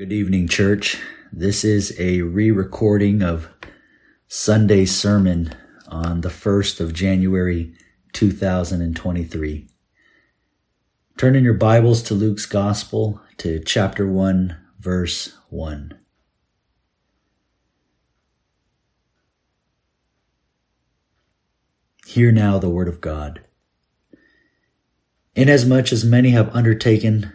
Good evening, church. This is a re recording of Sunday's sermon on the 1st of January 2023. Turn in your Bibles to Luke's Gospel to chapter 1, verse 1. Hear now the word of God. Inasmuch as many have undertaken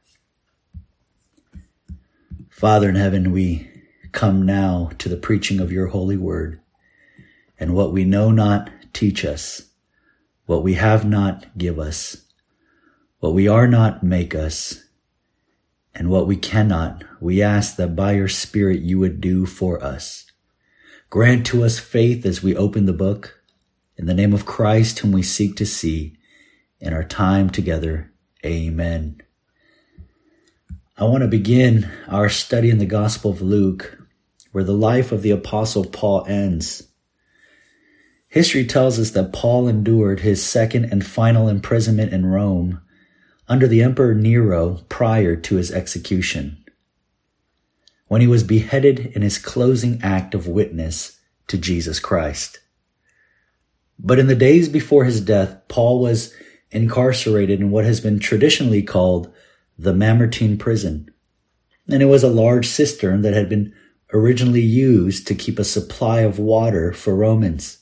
Father in heaven, we come now to the preaching of your holy word. And what we know not, teach us. What we have not, give us. What we are not, make us. And what we cannot, we ask that by your Spirit you would do for us. Grant to us faith as we open the book. In the name of Christ, whom we seek to see in our time together. Amen. I want to begin our study in the Gospel of Luke, where the life of the Apostle Paul ends. History tells us that Paul endured his second and final imprisonment in Rome under the Emperor Nero prior to his execution, when he was beheaded in his closing act of witness to Jesus Christ. But in the days before his death, Paul was incarcerated in what has been traditionally called the Mamertine prison, and it was a large cistern that had been originally used to keep a supply of water for Romans.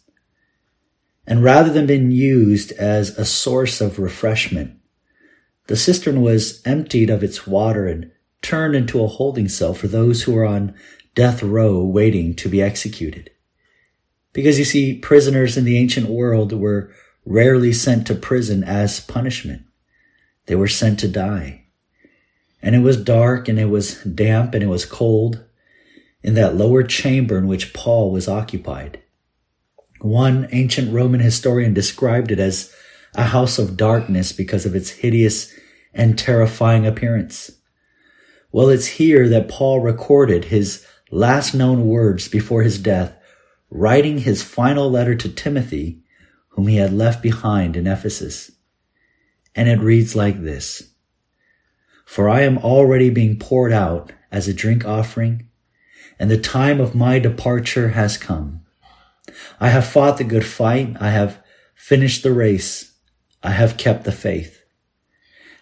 And rather than being used as a source of refreshment, the cistern was emptied of its water and turned into a holding cell for those who were on death row waiting to be executed. Because you see, prisoners in the ancient world were rarely sent to prison as punishment. They were sent to die. And it was dark and it was damp and it was cold in that lower chamber in which Paul was occupied. One ancient Roman historian described it as a house of darkness because of its hideous and terrifying appearance. Well, it's here that Paul recorded his last known words before his death, writing his final letter to Timothy, whom he had left behind in Ephesus. And it reads like this. For I am already being poured out as a drink offering, and the time of my departure has come. I have fought the good fight. I have finished the race. I have kept the faith.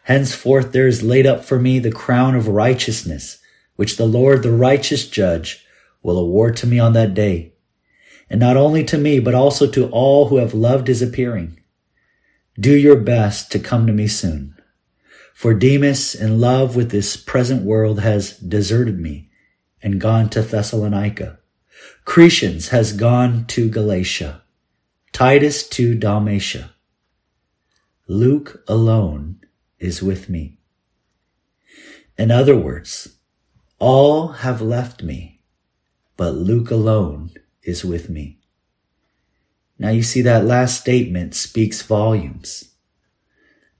Henceforth there is laid up for me the crown of righteousness, which the Lord, the righteous judge, will award to me on that day. And not only to me, but also to all who have loved his appearing. Do your best to come to me soon. For Demas, in love with this present world, has deserted me and gone to Thessalonica. Crescens has gone to Galatia. Titus to Dalmatia. Luke alone is with me. In other words, all have left me, but Luke alone is with me. Now you see that last statement speaks volumes.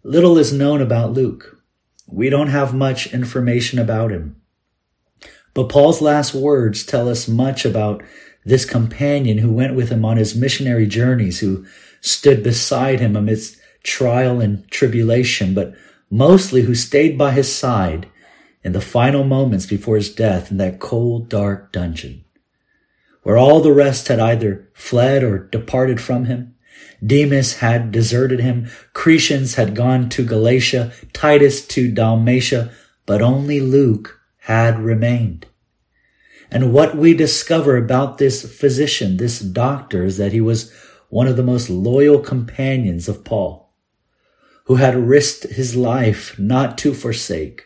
Little is known about Luke. We don't have much information about him. But Paul's last words tell us much about this companion who went with him on his missionary journeys, who stood beside him amidst trial and tribulation, but mostly who stayed by his side in the final moments before his death in that cold, dark dungeon, where all the rest had either fled or departed from him. Demas had deserted him. Crescens had gone to Galatia, Titus to Dalmatia, but only Luke had remained. And what we discover about this physician, this doctor, is that he was one of the most loyal companions of Paul, who had risked his life not to forsake,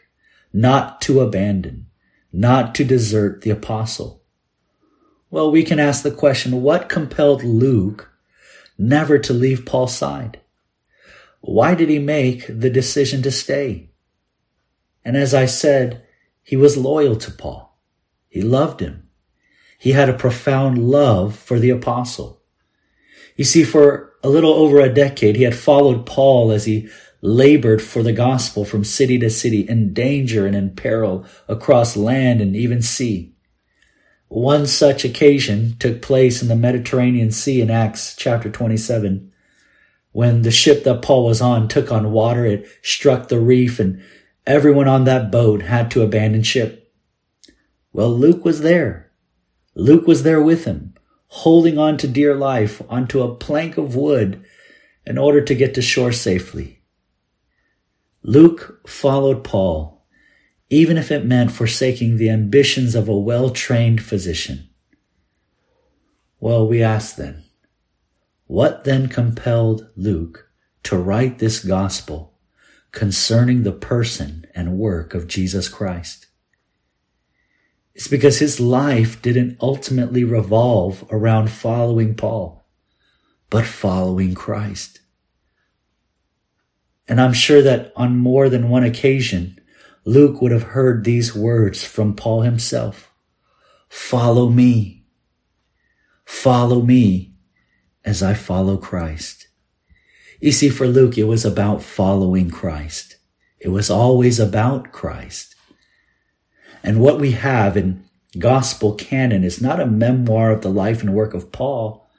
not to abandon, not to desert the apostle. Well, we can ask the question, what compelled Luke never to leave Paul's side. Why did he make the decision to stay? And as I said, he was loyal to Paul. He loved him. he had a profound love for the apostle. You see, for a little over a decade, he had followed Paul as he labored for the gospel from city to city in danger and in peril across land and even sea. One such occasion took place in the Mediterranean Sea in Acts chapter 27. When the ship that Paul was on took on water, it struck the reef and everyone on that boat had to abandon ship. Well, Luke was there. Luke was there with him, holding on to dear life onto a plank of wood in order to get to shore safely. Luke followed Paul, even if it meant forsaking the ambitions of a well trained physician. Well, we ask then, what then compelled Luke to write this gospel concerning the person and work of Jesus Christ? It's because his life didn't ultimately revolve around following Paul, but following Christ. And I'm sure that on more than one occasion, Luke would have heard these words from Paul himself. Follow me. Follow me as I follow Christ. You see, for Luke, it was about following Christ. It was always about Christ. And what we have in gospel canon is not a memoir of the life and work of Paul,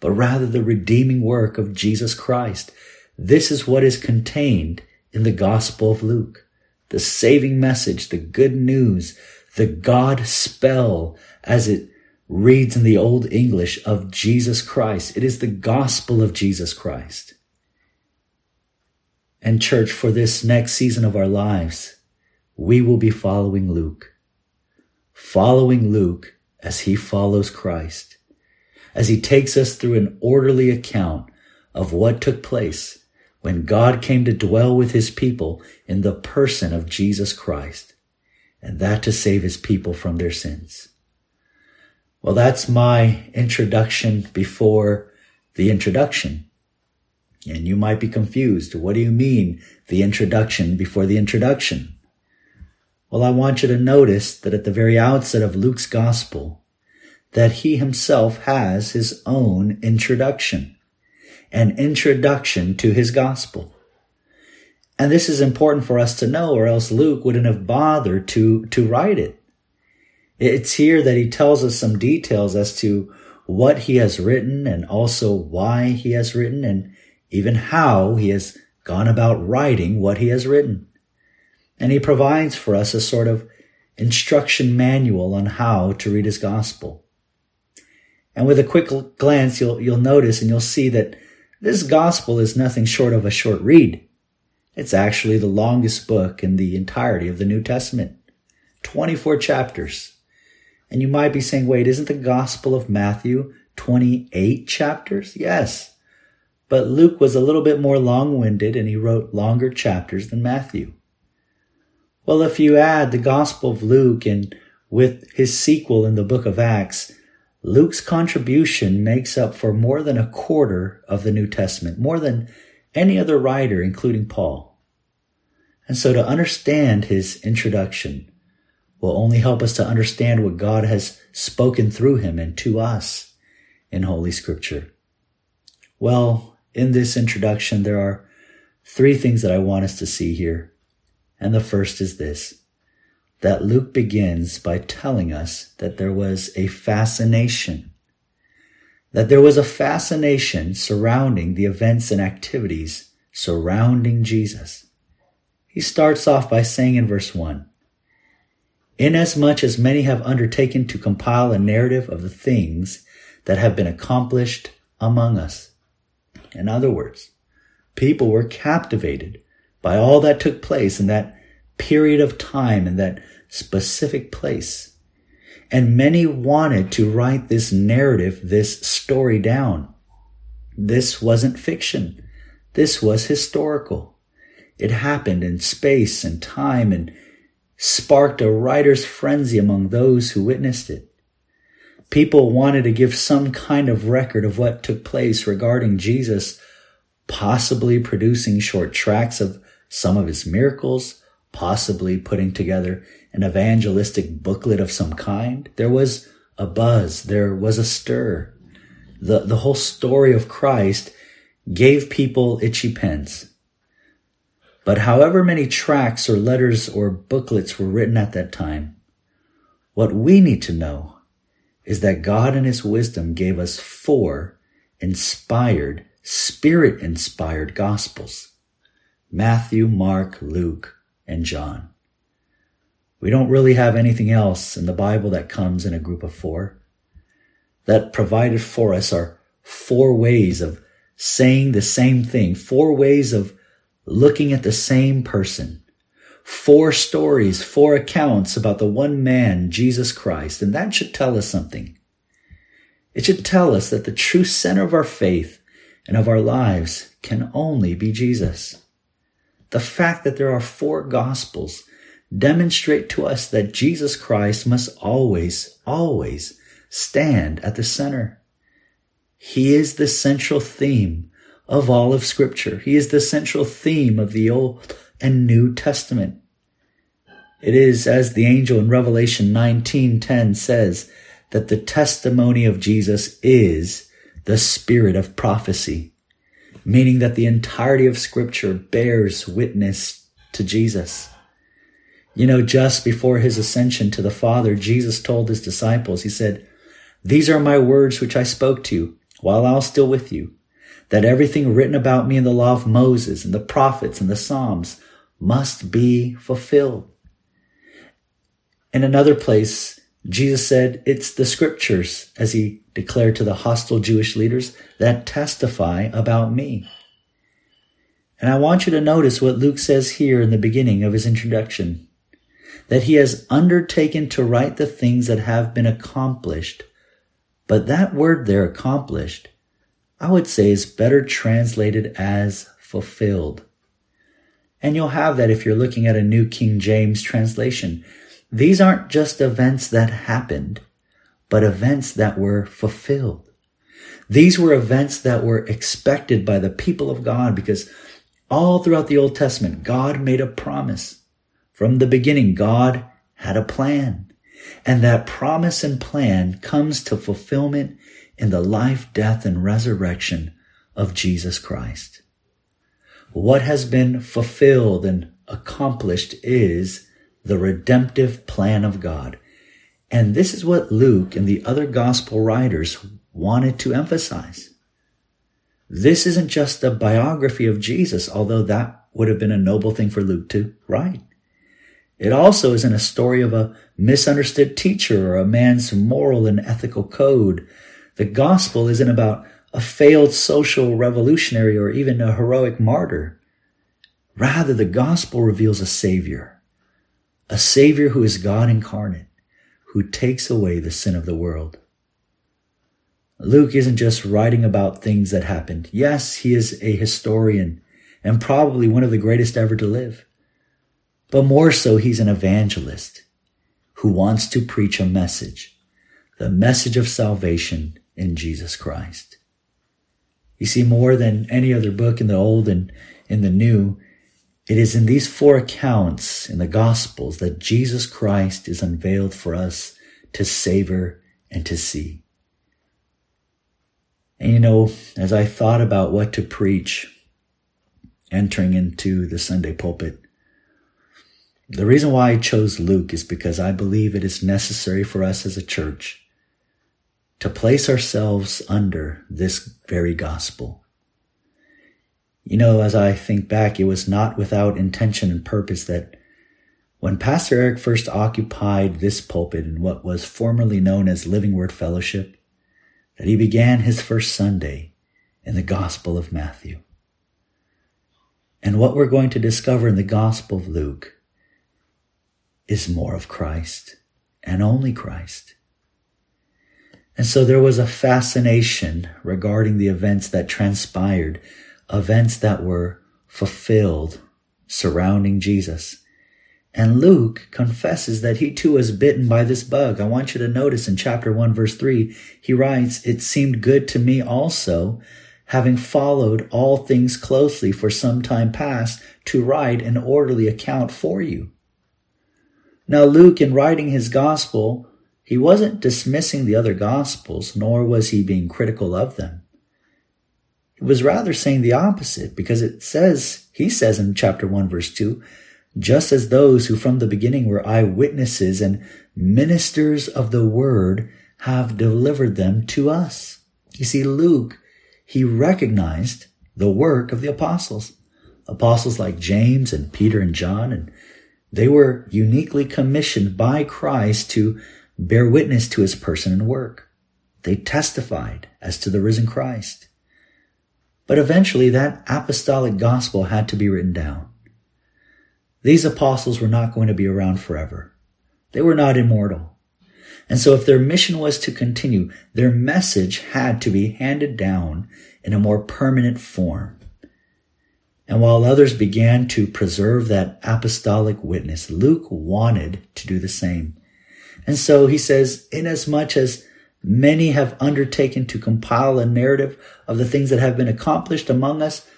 but rather the redeeming work of Jesus Christ this is what is contained in the Gospel of Luke. The saving message, the good news, the God spell as it reads in the Old English of Jesus Christ. It is the gospel of Jesus Christ. And church, for this next season of our lives, we will be following Luke. Following Luke as he follows Christ, as he takes us through an orderly account of what took place when God came to dwell with his people in the person of Jesus Christ, and that to save his people from their sins. Well, that's my introduction before the introduction. And you might be confused. What do you mean, the introduction before the introduction? Well, I want you to notice that at the very outset of Luke's gospel, that he himself has his own introduction an introduction to his gospel. And this is important for us to know, or else Luke wouldn't have bothered to, to write it. It's here that he tells us some details as to what he has written and also why he has written and even how he has gone about writing what he has written. And he provides for us a sort of instruction manual on how to read his gospel. And with a quick glance, you'll, you'll notice and you'll see that this gospel is nothing short of a short read. It's actually the longest book in the entirety of the New Testament. 24 chapters. And you might be saying, wait, isn't the Gospel of Matthew 28 chapters? Yes. But Luke was a little bit more long winded and he wrote longer chapters than Matthew. Well, if you add the Gospel of Luke and with his sequel in the book of Acts, Luke's contribution makes up for more than a quarter of the New Testament, more than any other writer, including Paul. And so to understand his introduction will only help us to understand what God has spoken through him and to us in Holy Scripture. Well, in this introduction, there are three things that I want us to see here. And the first is this that Luke begins by telling us that there was a fascination, that there was a fascination surrounding the events and activities surrounding Jesus. He starts off by saying in verse 1 Inasmuch as many have undertaken to compile a narrative of the things that have been accomplished among us. In other words, people were captivated by all that took place in that period of time and that specific place. And many wanted to write this narrative, this story down. This wasn't fiction. This was historical. It happened in space and time and sparked a writer's frenzy among those who witnessed it. People wanted to give some kind of record of what took place regarding Jesus, possibly producing short tracts of some of his miracles, possibly putting together an evangelistic booklet of some kind. There was a buzz, there was a stir. The, the whole story of Christ gave people itchy pens. But however many tracts or letters or booklets were written at that time, what we need to know is that God in his wisdom gave us four inspired, spirit inspired gospels. Matthew, Mark, Luke, and John. We don't really have anything else in the Bible that comes in a group of four. That provided for us are four ways of saying the same thing, four ways of looking at the same person, four stories, four accounts about the one man, Jesus Christ. And that should tell us something. It should tell us that the true center of our faith and of our lives can only be Jesus. The fact that there are four gospels demonstrate to us that Jesus Christ must always, always stand at the center. He is the central theme of all of scripture. He is the central theme of the Old and New Testament. It is as the angel in Revelation 19:10 says that the testimony of Jesus is the spirit of prophecy, meaning that the entirety of scripture bears witness to Jesus. You know, just before his ascension to the Father, Jesus told his disciples, he said, These are my words which I spoke to you while I was still with you, that everything written about me in the law of Moses and the prophets and the Psalms must be fulfilled. In another place, Jesus said, It's the scriptures, as he declared to the hostile Jewish leaders, that testify about me. And I want you to notice what Luke says here in the beginning of his introduction that he has undertaken to write the things that have been accomplished. But that word there, accomplished, I would say is better translated as fulfilled. And you'll have that if you're looking at a New King James translation. These aren't just events that happened, but events that were fulfilled. These were events that were expected by the people of God because all throughout the Old Testament, God made a promise. From the beginning, God had a plan. And that promise and plan comes to fulfillment in the life, death, and resurrection of Jesus Christ. What has been fulfilled and accomplished is the redemptive plan of God. And this is what Luke and the other gospel writers wanted to emphasize. This isn't just a biography of Jesus, although that would have been a noble thing for Luke to write. It also isn't a story of a misunderstood teacher or a man's moral and ethical code. The gospel isn't about a failed social revolutionary or even a heroic martyr. Rather, the gospel reveals a savior, a savior who is God incarnate, who takes away the sin of the world. Luke isn't just writing about things that happened. Yes, he is a historian and probably one of the greatest ever to live. But more so, he's an evangelist who wants to preach a message, the message of salvation in Jesus Christ. You see, more than any other book in the Old and in the New, it is in these four accounts in the Gospels that Jesus Christ is unveiled for us to savor and to see. And you know, as I thought about what to preach entering into the Sunday pulpit, the reason why I chose Luke is because I believe it is necessary for us as a church to place ourselves under this very gospel. You know, as I think back, it was not without intention and purpose that when Pastor Eric first occupied this pulpit in what was formerly known as Living Word Fellowship, that he began his first Sunday in the Gospel of Matthew. And what we're going to discover in the Gospel of Luke is more of Christ and only Christ. And so there was a fascination regarding the events that transpired, events that were fulfilled surrounding Jesus. And Luke confesses that he too was bitten by this bug. I want you to notice in chapter 1 verse 3, he writes, It seemed good to me also, having followed all things closely for some time past, to write an orderly account for you now, Luke, in writing his gospel, he wasn't dismissing the other gospels, nor was he being critical of them. He was rather saying the opposite because it says, he says in chapter 1 verse 2, just as those who from the beginning were eyewitnesses and ministers of the word have delivered them to us. You see, Luke, he recognized the work of the apostles. Apostles like James and Peter and John, and they were uniquely commissioned by Christ to bear witness to his person and work. They testified as to the risen Christ. But eventually that apostolic gospel had to be written down. These apostles were not going to be around forever. They were not immortal. And so if their mission was to continue, their message had to be handed down in a more permanent form. And while others began to preserve that apostolic witness, Luke wanted to do the same. And so he says, inasmuch as many have undertaken to compile a narrative of the things that have been accomplished among us,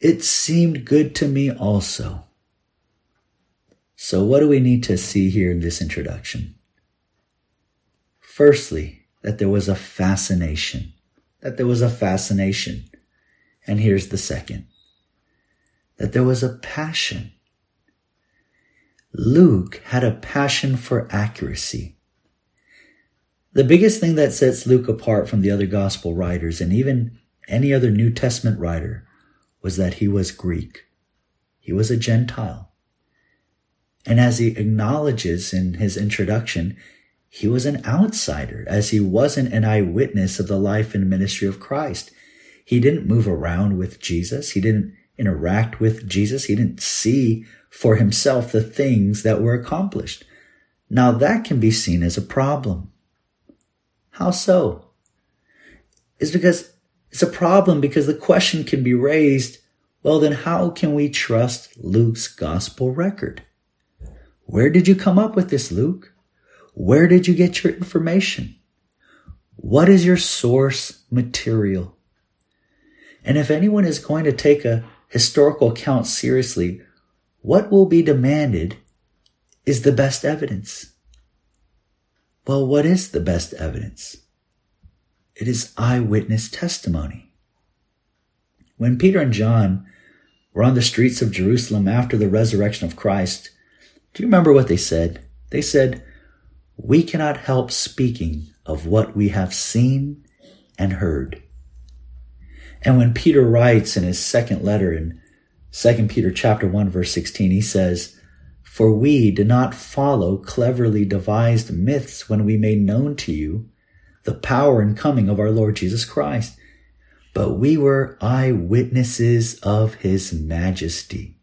it seemed good to me also. So what do we need to see here in this introduction? Firstly, that there was a fascination, that there was a fascination. And here's the second, that there was a passion. Luke had a passion for accuracy. The biggest thing that sets Luke apart from the other gospel writers and even any other New Testament writer was that he was Greek. He was a Gentile. And as he acknowledges in his introduction, he was an outsider as he wasn't an eyewitness of the life and ministry of Christ. He didn't move around with Jesus. He didn't interact with Jesus. He didn't see for himself the things that were accomplished. Now that can be seen as a problem. How so? It's because it's a problem because the question can be raised, well then how can we trust Luke's gospel record? Where did you come up with this, Luke? Where did you get your information? What is your source material? And if anyone is going to take a historical accounts seriously, what will be demanded is the best evidence. Well, what is the best evidence? It is eyewitness testimony. When Peter and John were on the streets of Jerusalem after the resurrection of Christ, do you remember what they said? They said, We cannot help speaking of what we have seen and heard. And when Peter writes in his second letter in 2 Peter chapter 1 verse 16, he says, For we did not follow cleverly devised myths when we made known to you the power and coming of our Lord Jesus Christ, but we were eyewitnesses of his majesty.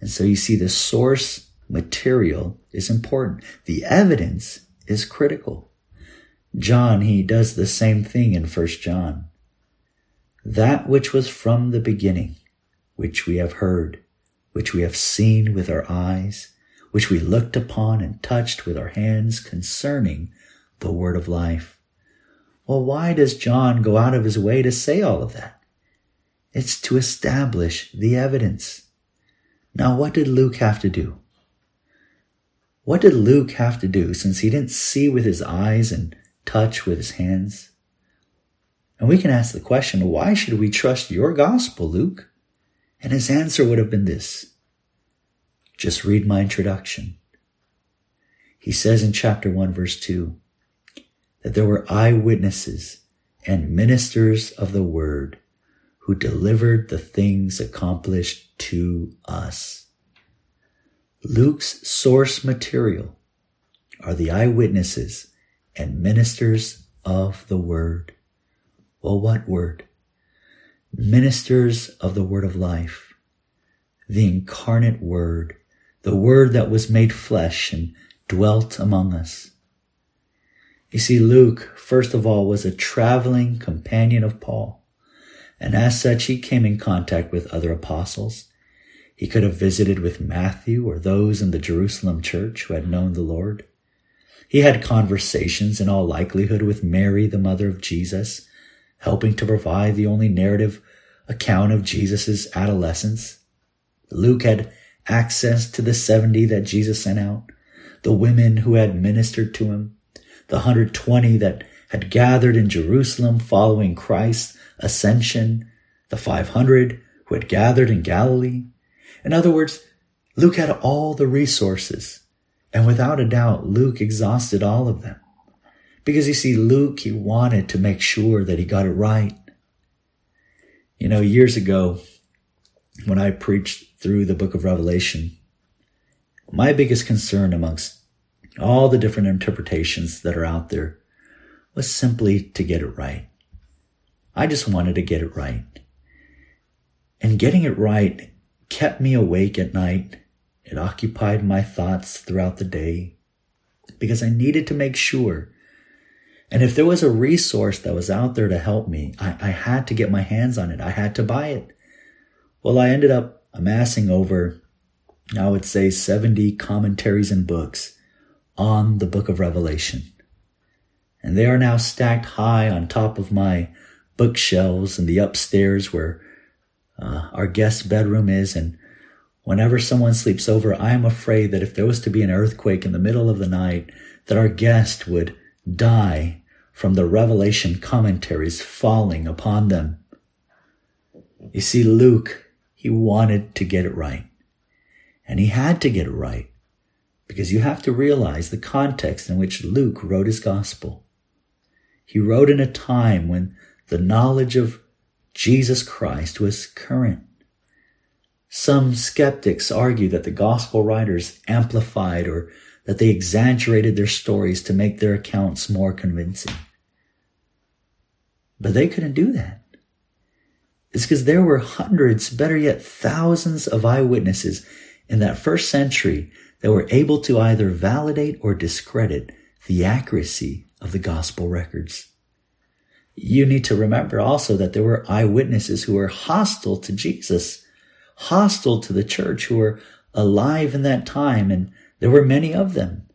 And so you see the source material is important. The evidence is critical. John, he does the same thing in 1 John. That which was from the beginning, which we have heard, which we have seen with our eyes, which we looked upon and touched with our hands concerning the word of life. Well, why does John go out of his way to say all of that? It's to establish the evidence. Now, what did Luke have to do? What did Luke have to do since he didn't see with his eyes and touch with his hands? And we can ask the question, why should we trust your gospel, Luke? And his answer would have been this. Just read my introduction. He says in chapter 1, verse 2, that there were eyewitnesses and ministers of the word who delivered the things accomplished to us. Luke's source material are the eyewitnesses and ministers of the word. Well, what word? ministers of the word of life, the incarnate word, the word that was made flesh and dwelt among us. You see, Luke, first of all, was a traveling companion of Paul. And as such, he came in contact with other apostles. He could have visited with Matthew or those in the Jerusalem church who had known the Lord. He had conversations in all likelihood with Mary, the mother of Jesus, helping to provide the only narrative account of Jesus' adolescence. Luke had access to the 70 that Jesus sent out, the women who had ministered to him, the 120 that had gathered in Jerusalem following Christ's ascension, the 500 who had gathered in Galilee. In other words, Luke had all the resources, and without a doubt, Luke exhausted all of them. Because you see, Luke, he wanted to make sure that he got it right. You know, years ago, when I preached through the book of Revelation, my biggest concern amongst all the different interpretations that are out there was simply to get it right. I just wanted to get it right. And getting it right kept me awake at night. It occupied my thoughts throughout the day because I needed to make sure. And if there was a resource that was out there to help me, I, I had to get my hands on it. I had to buy it. Well, I ended up amassing over, I would say, 70 commentaries and books on the book of Revelation. And they are now stacked high on top of my bookshelves in the upstairs where uh, our guest bedroom is. And whenever someone sleeps over, I am afraid that if there was to be an earthquake in the middle of the night, that our guest would die from the revelation commentaries falling upon them. You see, Luke, he wanted to get it right. And he had to get it right because you have to realize the context in which Luke wrote his gospel. He wrote in a time when the knowledge of Jesus Christ was current. Some skeptics argue that the gospel writers amplified or that they exaggerated their stories to make their accounts more convincing. But they couldn't do that. It's because there were hundreds, better yet, thousands of eyewitnesses in that first century that were able to either validate or discredit the accuracy of the gospel records. You need to remember also that there were eyewitnesses who were hostile to Jesus, hostile to the church, who were alive in that time, and there were many of them.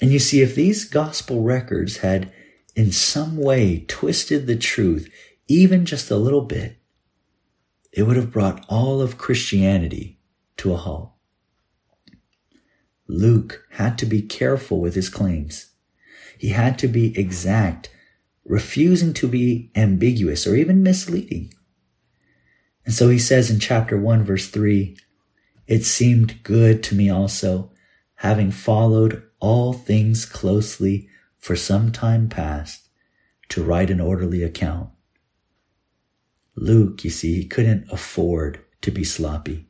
And you see, if these gospel records had in some way twisted the truth, even just a little bit, it would have brought all of Christianity to a halt. Luke had to be careful with his claims. He had to be exact refusing to be ambiguous or even misleading. And so he says in chapter 1, verse 3 It seemed good to me also, having followed all things closely for some time past, to write an orderly account. Luke, you see, he couldn't afford to be sloppy.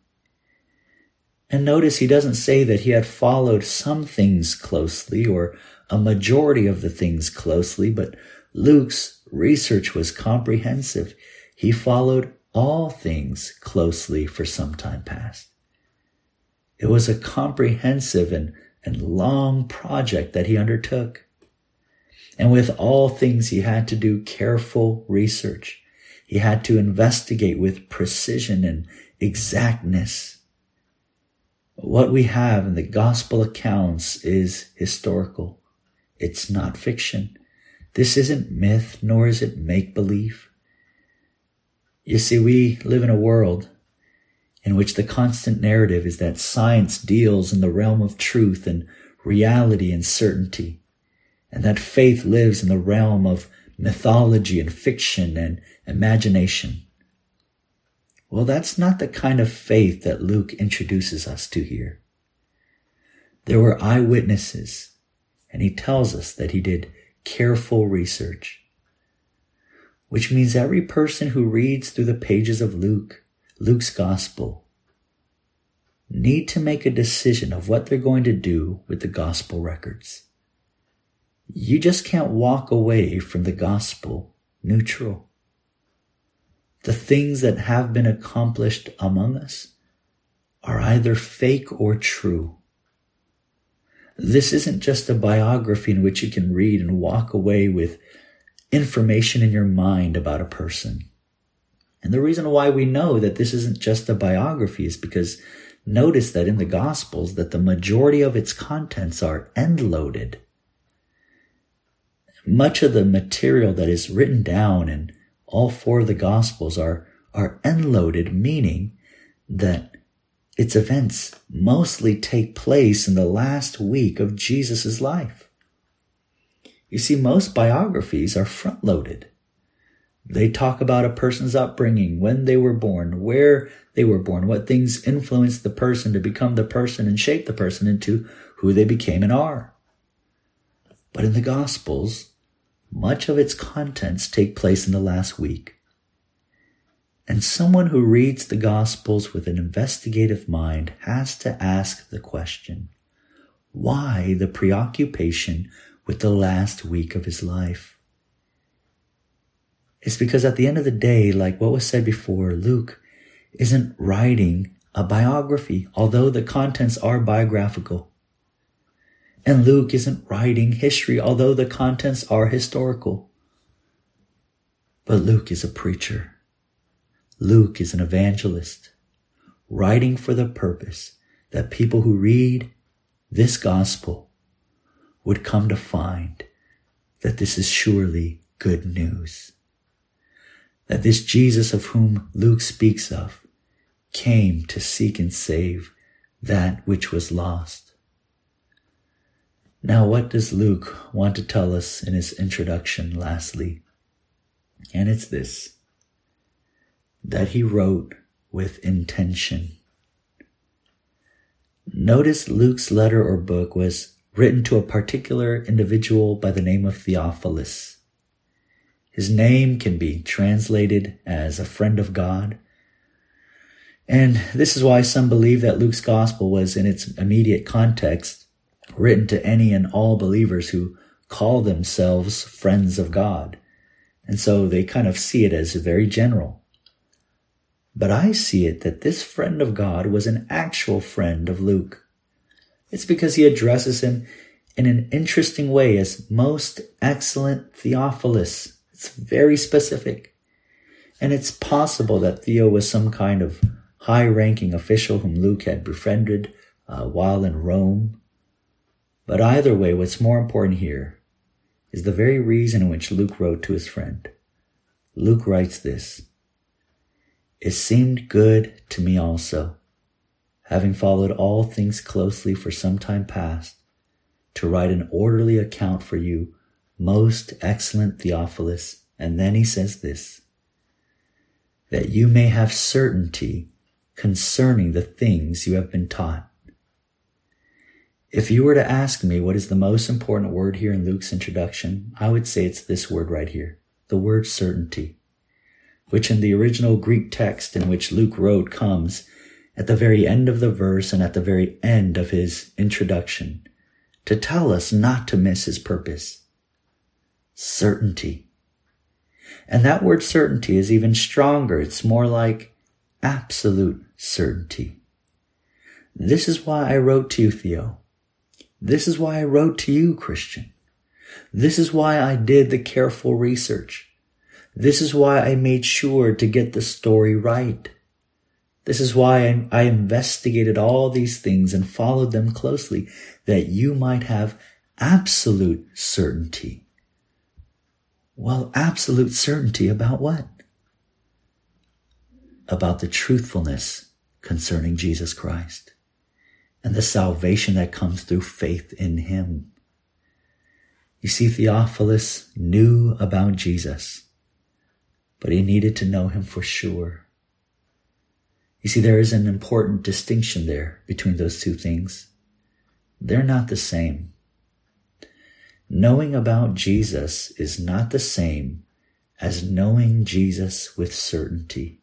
And notice he doesn't say that he had followed some things closely or a majority of the things closely, but Luke's research was comprehensive. He followed all things closely for some time past. It was a comprehensive and, and long project that he undertook. And with all things, he had to do careful research. He had to investigate with precision and exactness. What we have in the gospel accounts is historical. It's not fiction. This isn't myth, nor is it make believe. You see, we live in a world in which the constant narrative is that science deals in the realm of truth and reality and certainty, and that faith lives in the realm of mythology and fiction and imagination. Well, that's not the kind of faith that Luke introduces us to here. There were eyewitnesses, and he tells us that he did careful research. Which means every person who reads through the pages of Luke, Luke's gospel, need to make a decision of what they're going to do with the gospel records. You just can't walk away from the gospel neutral. The things that have been accomplished among us are either fake or true. This isn't just a biography in which you can read and walk away with information in your mind about a person. And the reason why we know that this isn't just a biography is because notice that in the Gospels that the majority of its contents are end loaded. Much of the material that is written down in all four of the Gospels are, are end loaded, meaning that its events mostly take place in the last week of Jesus' life. You see, most biographies are front loaded. They talk about a person's upbringing, when they were born, where they were born, what things influenced the person to become the person and shape the person into who they became and are. But in the Gospels, much of its contents take place in the last week. And someone who reads the Gospels with an investigative mind has to ask the question why the preoccupation with the last week of his life? It's because at the end of the day, like what was said before, Luke isn't writing a biography, although the contents are biographical. And Luke isn't writing history, although the contents are historical. But Luke is a preacher. Luke is an evangelist, writing for the purpose that people who read this gospel would come to find that this is surely good news. That this Jesus of whom Luke speaks of came to seek and save that which was lost. Now, what does Luke want to tell us in his introduction, lastly? And it's this that he wrote with intention. Notice Luke's letter or book was written to a particular individual by the name of Theophilus. His name can be translated as a friend of God. And this is why some believe that Luke's gospel was in its immediate context written to any and all believers who call themselves friends of God. And so they kind of see it as very general. But I see it that this friend of God was an actual friend of Luke. It's because he addresses him in an interesting way as most excellent Theophilus. It's very specific. And it's possible that Theo was some kind of high ranking official whom Luke had befriended uh, while in Rome. But either way, what's more important here is the very reason in which Luke wrote to his friend. Luke writes this it seemed good to me also, having followed all things closely for some time past, to write an orderly account for you, most excellent Theophilus. And then he says this, that you may have certainty concerning the things you have been taught. If you were to ask me what is the most important word here in Luke's introduction, I would say it's this word right here, the word certainty which in the original Greek text in which Luke wrote comes at the very end of the verse and at the very end of his introduction to tell us not to miss his purpose. Certainty. And that word certainty is even stronger. It's more like absolute certainty. This is why I wrote to you, Theo. This is why I wrote to you, Christian. This is why I did the careful research. This is why I made sure to get the story right. This is why I, investigated all these things and followed them closely, that you might have absolute certainty. Well, absolute certainty about what? About the truthfulness concerning Jesus Christ and the salvation that comes through faith in him. You see, Theophilus knew about Jesus but he needed to know him for sure. You see, there is an important distinction there between those two things. They're not the same. Knowing about Jesus is not the same as knowing Jesus with certainty.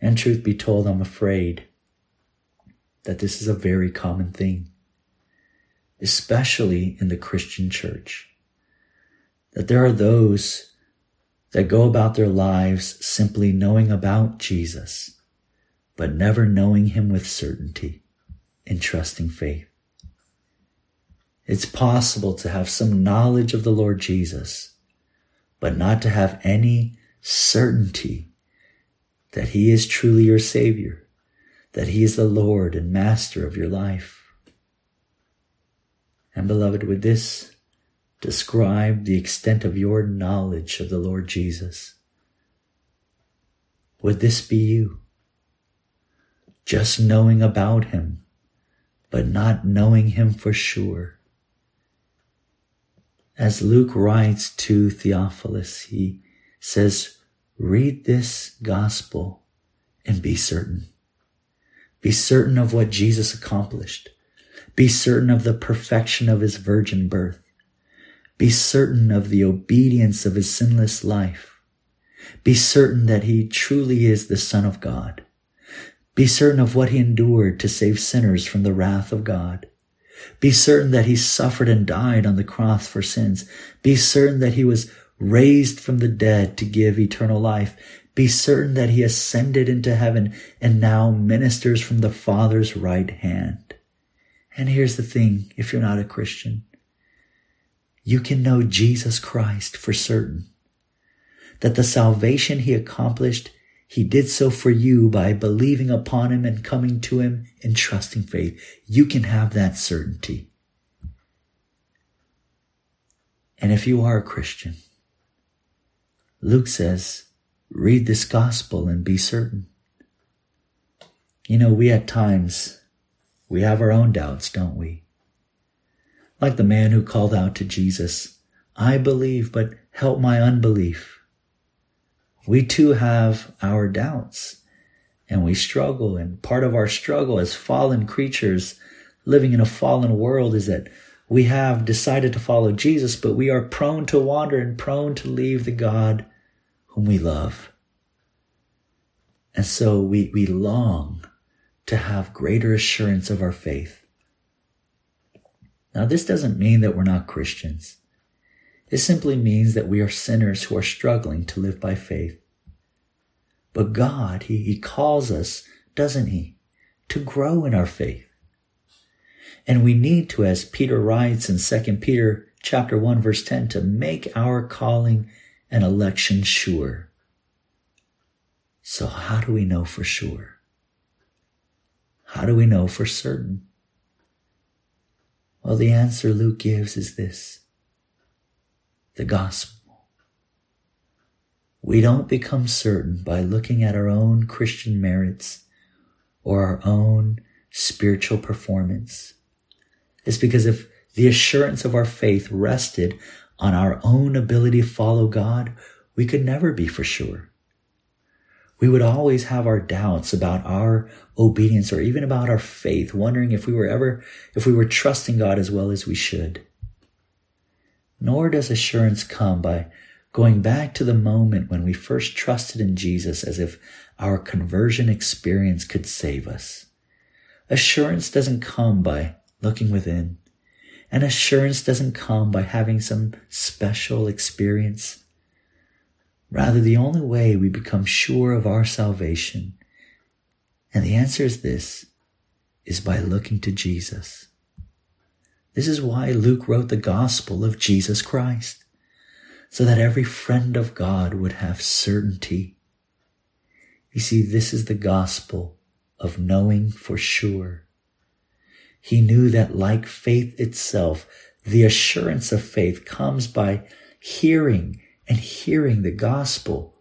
And truth be told, I'm afraid that this is a very common thing, especially in the Christian church, that there are those that go about their lives simply knowing about Jesus, but never knowing him with certainty in trusting faith. It's possible to have some knowledge of the Lord Jesus, but not to have any certainty that he is truly your Savior, that he is the Lord and Master of your life. And beloved, with this describe the extent of your knowledge of the Lord Jesus? Would this be you? Just knowing about him, but not knowing him for sure. as Luke writes to Theophilus, he says, read this gospel and be certain. Be certain of what Jesus accomplished. Be certain of the perfection of his virgin birth. Be certain of the obedience of his sinless life. Be certain that he truly is the Son of God. Be certain of what he endured to save sinners from the wrath of God. Be certain that he suffered and died on the cross for sins. Be certain that he was raised from the dead to give eternal life. Be certain that he ascended into heaven and now ministers from the Father's right hand. And here's the thing, if you're not a Christian, you can know Jesus Christ for certain. That the salvation he accomplished he did so for you by believing upon him and coming to him in trusting faith. You can have that certainty. And if you are a Christian, Luke says, read this gospel and be certain. You know, we at times, we have our own doubts, don't we? Like the man who called out to Jesus, I believe, but help my unbelief. We too have our doubts and we struggle. And part of our struggle as fallen creatures living in a fallen world is that we have decided to follow Jesus, but we are prone to wander and prone to leave the God whom we love. And so we, we long to have greater assurance of our faith. Now, this doesn't mean that we're not Christians. It simply means that we are sinners who are struggling to live by faith. But God, he, he calls us, doesn't He, to grow in our faith. And we need to, as Peter writes in 2 Peter chapter 1 verse 10, to make our calling and election sure. So how do we know for sure? How do we know for certain? Well, the answer Luke gives is this the gospel. We don't become certain by looking at our own Christian merits or our own spiritual performance. It's because if the assurance of our faith rested on our own ability to follow God, we could never be for sure. We would always have our doubts about our obedience or even about our faith, wondering if we were ever, if we were trusting God as well as we should. Nor does assurance come by going back to the moment when we first trusted in Jesus as if our conversion experience could save us. Assurance doesn't come by looking within. And assurance doesn't come by having some special experience. Rather, the only way we become sure of our salvation, and the answer is this, is by looking to Jesus. This is why Luke wrote the gospel of Jesus Christ so that every friend of God would have certainty. You see, this is the gospel of knowing for sure. He knew that like faith itself, the assurance of faith comes by hearing and hearing the gospel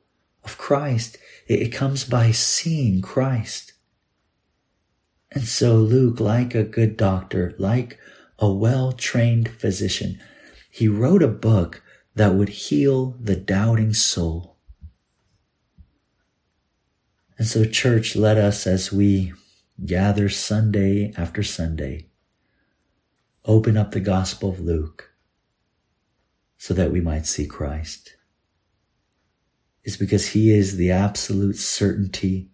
of Christ. It comes by seeing Christ. And so Luke, like a good doctor, like a well-trained physician, he wrote a book that would heal the doubting soul. And so, church, let us, as we gather Sunday after Sunday, open up the Gospel of Luke so that we might see Christ. It's because He is the absolute certainty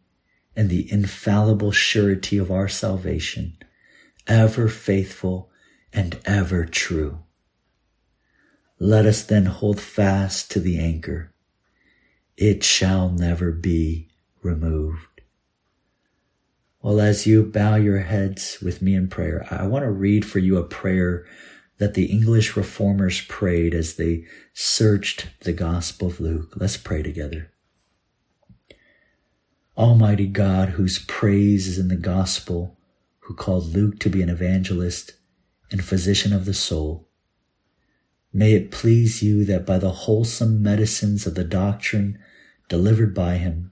and the infallible surety of our salvation, ever faithful and ever true. Let us then hold fast to the anchor. It shall never be removed. Well, as you bow your heads with me in prayer, I want to read for you a prayer that the English reformers prayed as they searched the Gospel of Luke. Let's pray together. Almighty God, whose praise is in the Gospel, who called Luke to be an evangelist and physician of the soul, May it please you that by the wholesome medicines of the doctrine delivered by him,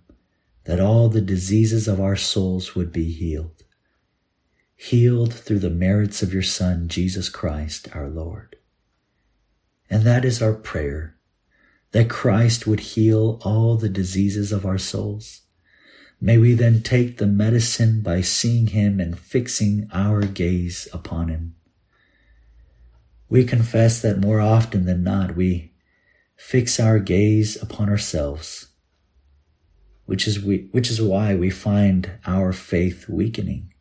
that all the diseases of our souls would be healed, healed through the merits of your Son, Jesus Christ, our Lord. And that is our prayer, that Christ would heal all the diseases of our souls. May we then take the medicine by seeing him and fixing our gaze upon him. We confess that more often than not we fix our gaze upon ourselves, which is, we, which is why we find our faith weakening.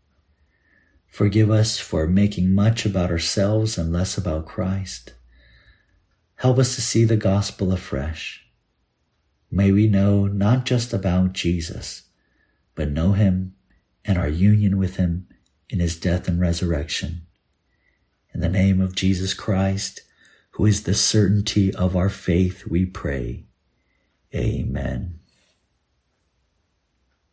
Forgive us for making much about ourselves and less about Christ. Help us to see the gospel afresh. May we know not just about Jesus, but know him and our union with him in his death and resurrection. In the name of Jesus Christ, who is the certainty of our faith, we pray. Amen.